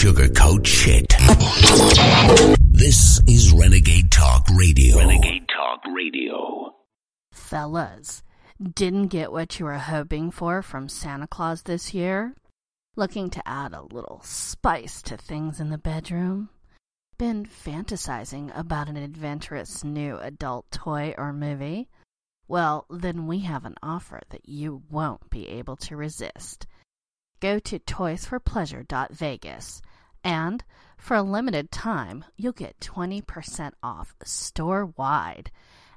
sugarcoat shit. This is Renegade Talk Radio. Renegade Talk Radio. Fellas, didn't get what you were hoping for from Santa Claus this year? Looking to add a little spice to things in the bedroom? Been fantasizing about an adventurous new adult toy or movie? Well, then we have an offer that you won't be able to resist. Go to toysforpleasure.vegas and for a limited time, you'll get 20% off store wide.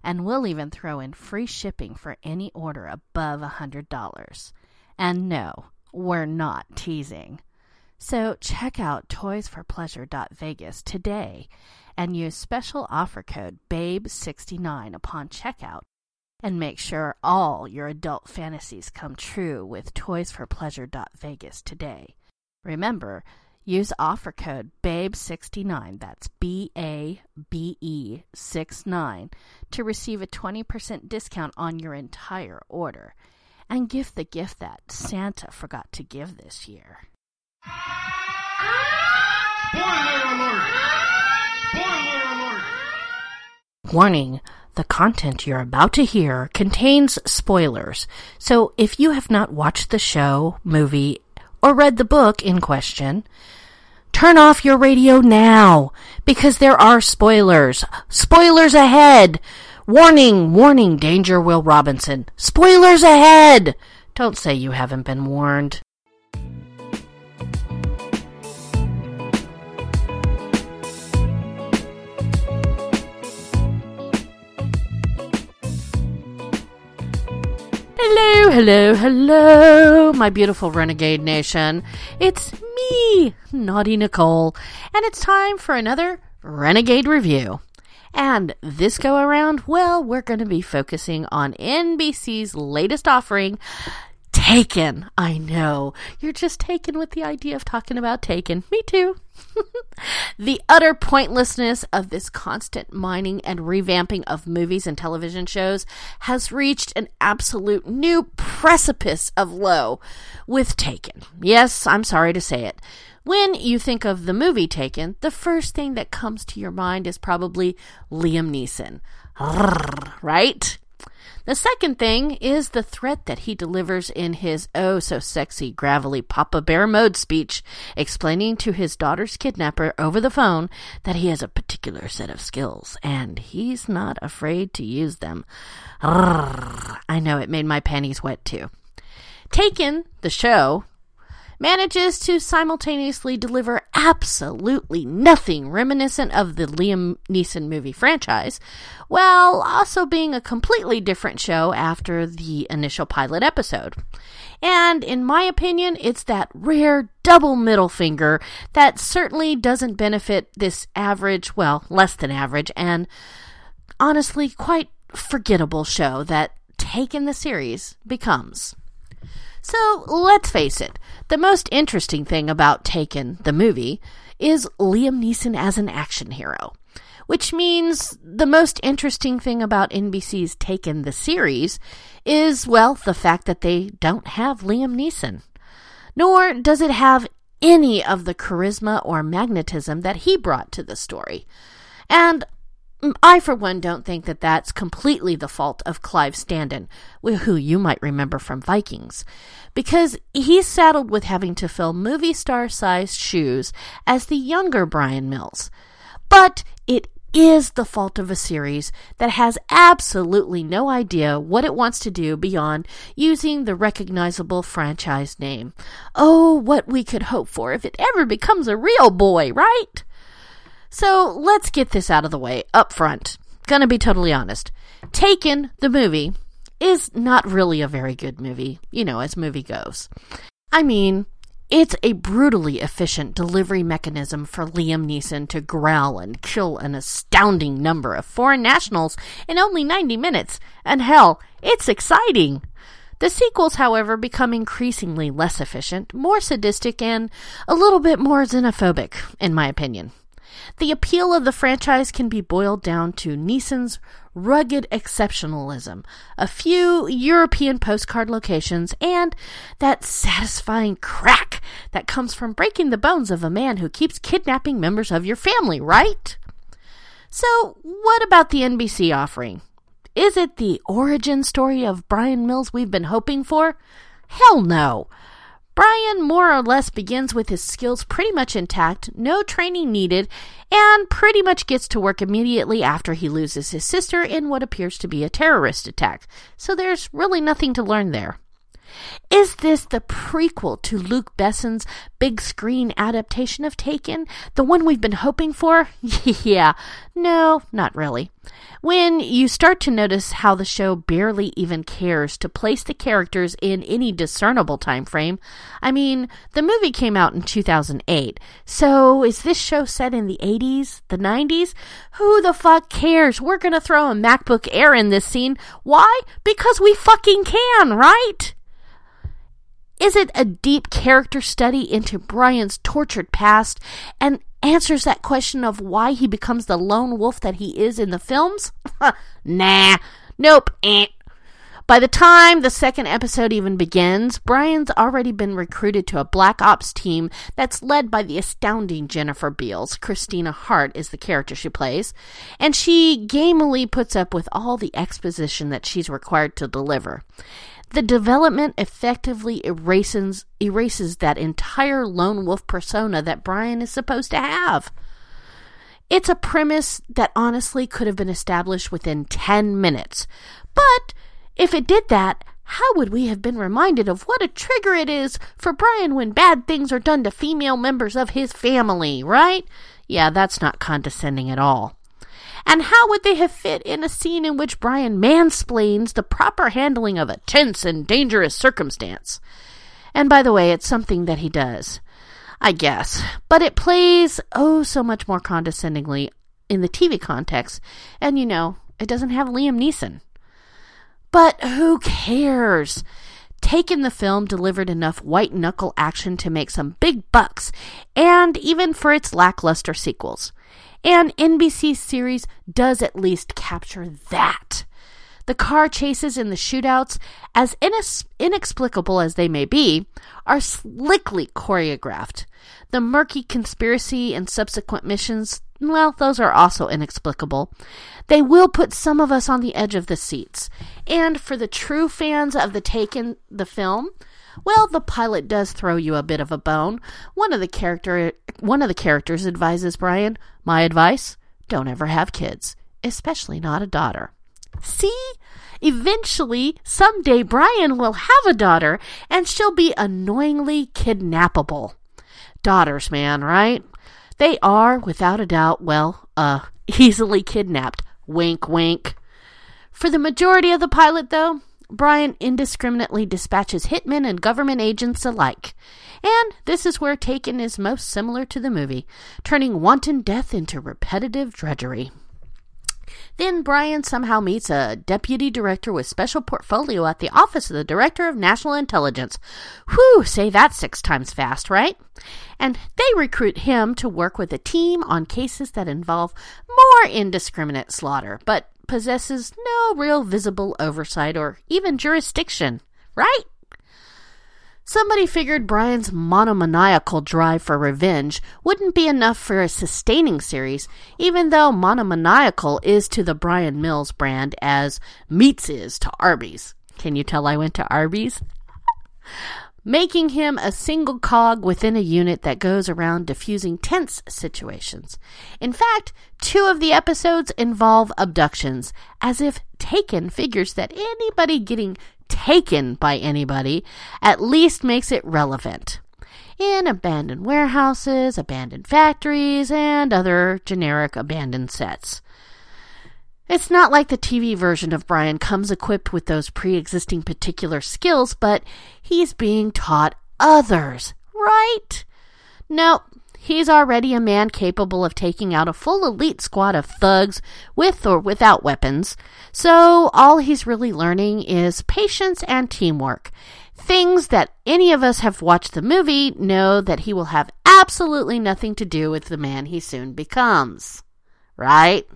And we'll even throw in free shipping for any order above $100. And no, we're not teasing. So check out toysforpleasure.vegas today and use special offer code BABE69 upon checkout and make sure all your adult fantasies come true with toysforpleasure.vegas today. Remember, use offer code BABE69, that's B A B E 69, to receive a 20% discount on your entire order. And gift the gift that Santa forgot to give this year. Warning the content you're about to hear contains spoilers, so if you have not watched the show, movie, or read the book in question, turn off your radio now because there are spoilers. Spoilers ahead! Warning, warning, danger, Will Robinson. Spoilers ahead! Don't say you haven't been warned. Hello, hello, my beautiful renegade nation. It's me, Naughty Nicole, and it's time for another renegade review. And this go around, well, we're going to be focusing on NBC's latest offering, Taken. I know. You're just taken with the idea of talking about Taken. Me too. the utter pointlessness of this constant mining and revamping of movies and television shows has reached an absolute new precipice of low with Taken. Yes, I'm sorry to say it. When you think of the movie Taken, the first thing that comes to your mind is probably Liam Neeson. Right? The second thing is the threat that he delivers in his oh so sexy, gravelly Papa Bear mode speech, explaining to his daughter's kidnapper over the phone that he has a particular set of skills and he's not afraid to use them. I know it made my panties wet too. Taken, the show, manages to simultaneously deliver absolutely nothing reminiscent of the Liam Neeson movie franchise, while also being a completely different show after the initial pilot episode. And in my opinion, it's that rare double middle finger that certainly doesn't benefit this average, well, less than average, and honestly quite forgettable show that Taken the series becomes. So let's face it, the most interesting thing about Taken, the movie, is Liam Neeson as an action hero. Which means the most interesting thing about NBC's Taken, the series, is, well, the fact that they don't have Liam Neeson. Nor does it have any of the charisma or magnetism that he brought to the story. And Mm, I, for one, don't think that that's completely the fault of Clive Standen, who you might remember from Vikings, because he's saddled with having to fill movie star sized shoes as the younger Bryan Mills. But it is the fault of a series that has absolutely no idea what it wants to do beyond using the recognizable franchise name. Oh, what we could hope for if it ever becomes a real boy, right? So let's get this out of the way up front. Gonna be totally honest. Taken, the movie, is not really a very good movie, you know, as movie goes. I mean, it's a brutally efficient delivery mechanism for Liam Neeson to growl and kill an astounding number of foreign nationals in only 90 minutes. And hell, it's exciting. The sequels, however, become increasingly less efficient, more sadistic, and a little bit more xenophobic, in my opinion. The appeal of the franchise can be boiled down to Neeson's rugged exceptionalism, a few European postcard locations, and that satisfying crack that comes from breaking the bones of a man who keeps kidnapping members of your family, right? So, what about the NBC offering? Is it the origin story of Bryan Mills we've been hoping for? Hell no. Bryan more or less begins with his skills pretty much intact, no training needed, and pretty much gets to work immediately after he loses his sister in what appears to be a terrorist attack. So there's really nothing to learn there. Is this the prequel to Luc Besson's big screen adaptation of Taken? The one we've been hoping for? yeah. No, not really. When you start to notice how the show barely even cares to place the characters in any discernible time frame, I mean, the movie came out in 2008. So is this show set in the 80s, the 90s? Who the fuck cares? We're going to throw a MacBook Air in this scene. Why? Because we fucking can, right? Is it a deep character study into Bryan's tortured past and answers that question of why he becomes the lone wolf that he is in the films? nah. Nope. Eh. By the time the second episode even begins, Bryan's already been recruited to a Black Ops team that's led by the astounding Jennifer Beals. Christina Hart is the character she plays, and she gamely puts up with all the exposition that she's required to deliver. The development effectively erases, erases that entire lone wolf persona that Bryan is supposed to have. It's a premise that honestly could have been established within 10 minutes. But if it did that, how would we have been reminded of what a trigger it is for Bryan when bad things are done to female members of his family, right? Yeah, that's not condescending at all. And how would they have fit in a scene in which Bryan mansplains the proper handling of a tense and dangerous circumstance? And by the way, it's something that he does. I guess. But it plays oh so much more condescendingly in the TV context. And you know, it doesn't have Liam Neeson. But who cares? Taken the film delivered enough white knuckle action to make some big bucks, and even for its lackluster sequels. And NBC's series does at least capture that. The car chases and the shootouts, as inex- inexplicable as they may be, are slickly choreographed. The murky conspiracy and subsequent missions, well, those are also inexplicable. They will put some of us on the edge of the seats. And for the true fans of the Taken the film, well, the pilot does throw you a bit of a bone. One of the character one of the characters advises Bryan, "My advice: don't ever have kids, especially not a daughter." See? Eventually, someday Bryan will have a daughter and she'll be annoyingly kidnappable. Daughters, man, right? They are, without a doubt, well, uh, easily kidnapped. Wink, wink. For the majority of the pilot, though, Bryan indiscriminately dispatches hitmen and government agents alike. And this is where Taken is most similar to the movie, turning wanton death into repetitive drudgery. Then Bryan somehow meets a deputy director with special portfolio at the Office of the Director of National Intelligence. Whew, say that six times fast, right? And they recruit him to work with a team on cases that involve more indiscriminate slaughter, but possesses no real visible oversight or even jurisdiction, right? Somebody figured Bryan's monomaniacal drive for revenge wouldn't be enough for a sustaining series, even though monomaniacal is to the Bryan Mills brand as meats is to Arby's. Can you tell I went to Arby's? making him a single cog within a unit that goes around diffusing tense situations. In fact, two of the episodes involve abductions, as if Taken figures that anybody getting taken by anybody at least makes it relevant. In abandoned warehouses, abandoned factories, and other generic abandoned sets. It's not like the TV version of Bryan comes equipped with those pre existing particular skills, but he's being taught others, right? No, he's already a man capable of taking out a full elite squad of thugs with or without weapons, so all he's really learning is patience and teamwork. Things that any of us have watched the movie know that he will have absolutely nothing to do with the man he soon becomes. Right?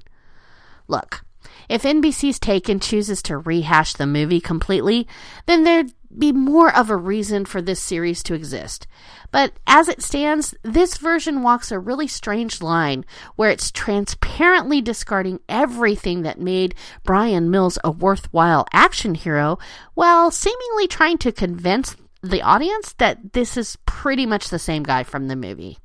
Look, if NBC's Taken chooses to rehash the movie completely, then there'd be more of a reason for this series to exist. But as it stands, this version walks a really strange line where it's transparently discarding everything that made Bryan Mills a worthwhile action hero while seemingly trying to convince the audience that this is pretty much the same guy from the movie.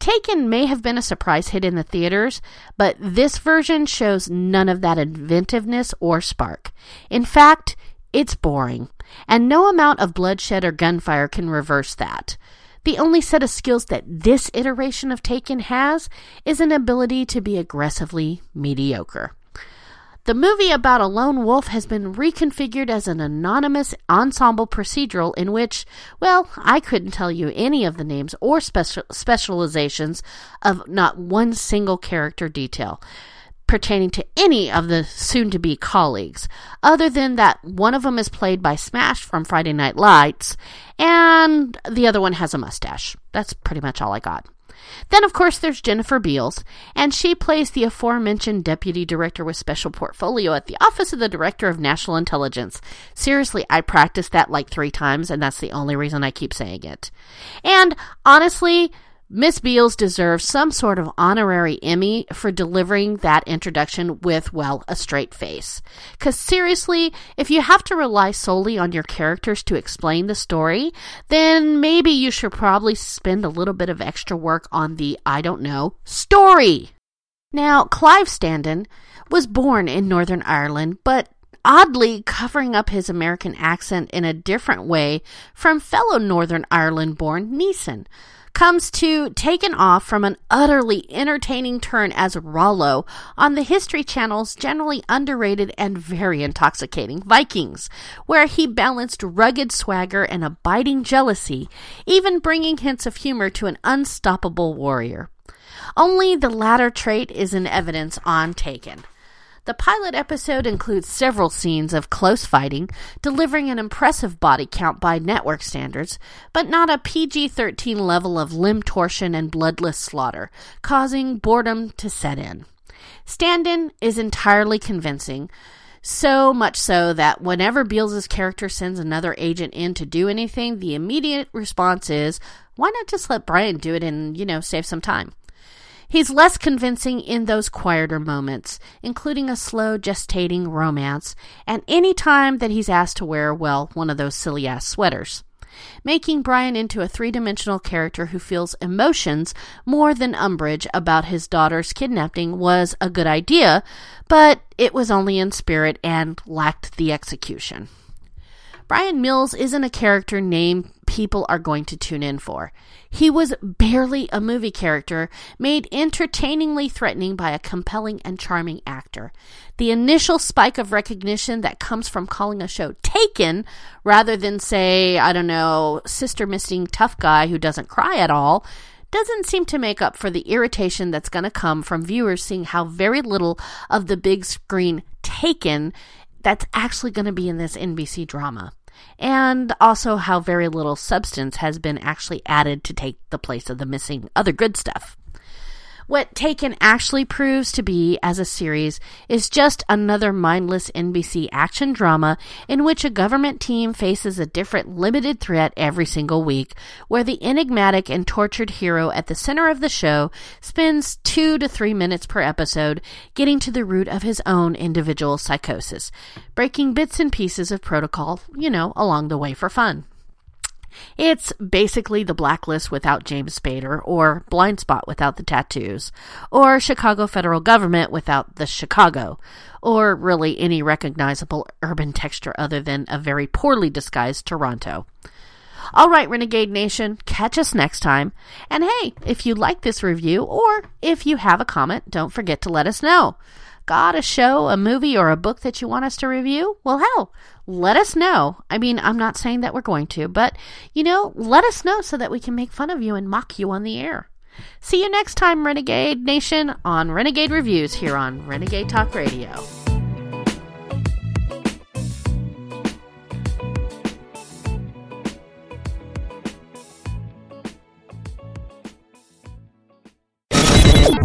Taken may have been a surprise hit in the theaters, but this version shows none of that inventiveness or spark. In fact, it's boring, and no amount of bloodshed or gunfire can reverse that. The only set of skills that this iteration of Taken has is an ability to be aggressively mediocre. The movie about a lone wolf has been reconfigured as an anonymous ensemble procedural in which, well, I couldn't tell you any of the names or special specializations of not one single character detail pertaining to any of the soon to be colleagues, other than that one of them is played by Smash from Friday Night Lights, and the other one has a mustache. That's pretty much all I got. Then, of course, there's Jennifer Beals, and she plays the aforementioned deputy director with special portfolio at the Office of the Director of National Intelligence. Seriously, I practiced that like three times, and that's the only reason I keep saying it. And honestly, Miss Beals deserves some sort of honorary Emmy for delivering that introduction with, well, a straight face. Because seriously, if you have to rely solely on your characters to explain the story, then maybe you should probably spend a little bit of extra work on the, I don't know, story. Now, Clive Standen was born in Northern Ireland, but oddly covering up his American accent in a different way from fellow Northern Ireland born Neeson comes to taken off from an utterly entertaining turn as Rollo on the History Channel's generally underrated and very intoxicating Vikings, where he balanced rugged swagger and a biting jealousy, even bringing hints of humor to an unstoppable warrior. Only the latter trait is in evidence on Taken. The pilot episode includes several scenes of close fighting, delivering an impressive body count by network standards, but not a PG 13 level of limb torsion and bloodless slaughter, causing boredom to set in. Standen is entirely convincing, so much so that whenever Beals' character sends another agent in to do anything, the immediate response is, why not just let Bryan do it and, you know, save some time? He's less convincing in those quieter moments, including a slow gestating romance, and any time that he's asked to wear, well, one of those silly ass sweaters. Making Bryan into a three dimensional character who feels emotions more than umbrage about his daughter's kidnapping was a good idea, but it was only in spirit and lacked the execution. Bryan Mills isn't a character name people are going to tune in for. He was barely a movie character, made entertainingly threatening by a compelling and charming actor. The initial spike of recognition that comes from calling a show taken rather than, say, I don't know, sister missing tough guy who doesn't cry at all doesn't seem to make up for the irritation that's going to come from viewers seeing how very little of the big screen taken that's actually going to be in this NBC drama and also how very little substance has been actually added to take the place of the missing other good stuff. What Taken actually proves to be as a series is just another mindless NBC action drama in which a government team faces a different limited threat every single week, where the enigmatic and tortured hero at the center of the show spends two to three minutes per episode getting to the root of his own individual psychosis, breaking bits and pieces of protocol, you know, along the way for fun. It's basically the blacklist without James Spader, or Blindspot without the tattoos, or Chicago federal government without the Chicago, or really any recognizable urban texture other than a very poorly disguised Toronto. All right, Renegade Nation, catch us next time. And hey, if you like this review or if you have a comment, don't forget to let us know. Got a show, a movie, or a book that you want us to review? Well, hell, let us know. I mean, I'm not saying that we're going to, but, you know, let us know so that we can make fun of you and mock you on the air. See you next time, Renegade Nation, on Renegade Reviews here on Renegade Talk Radio.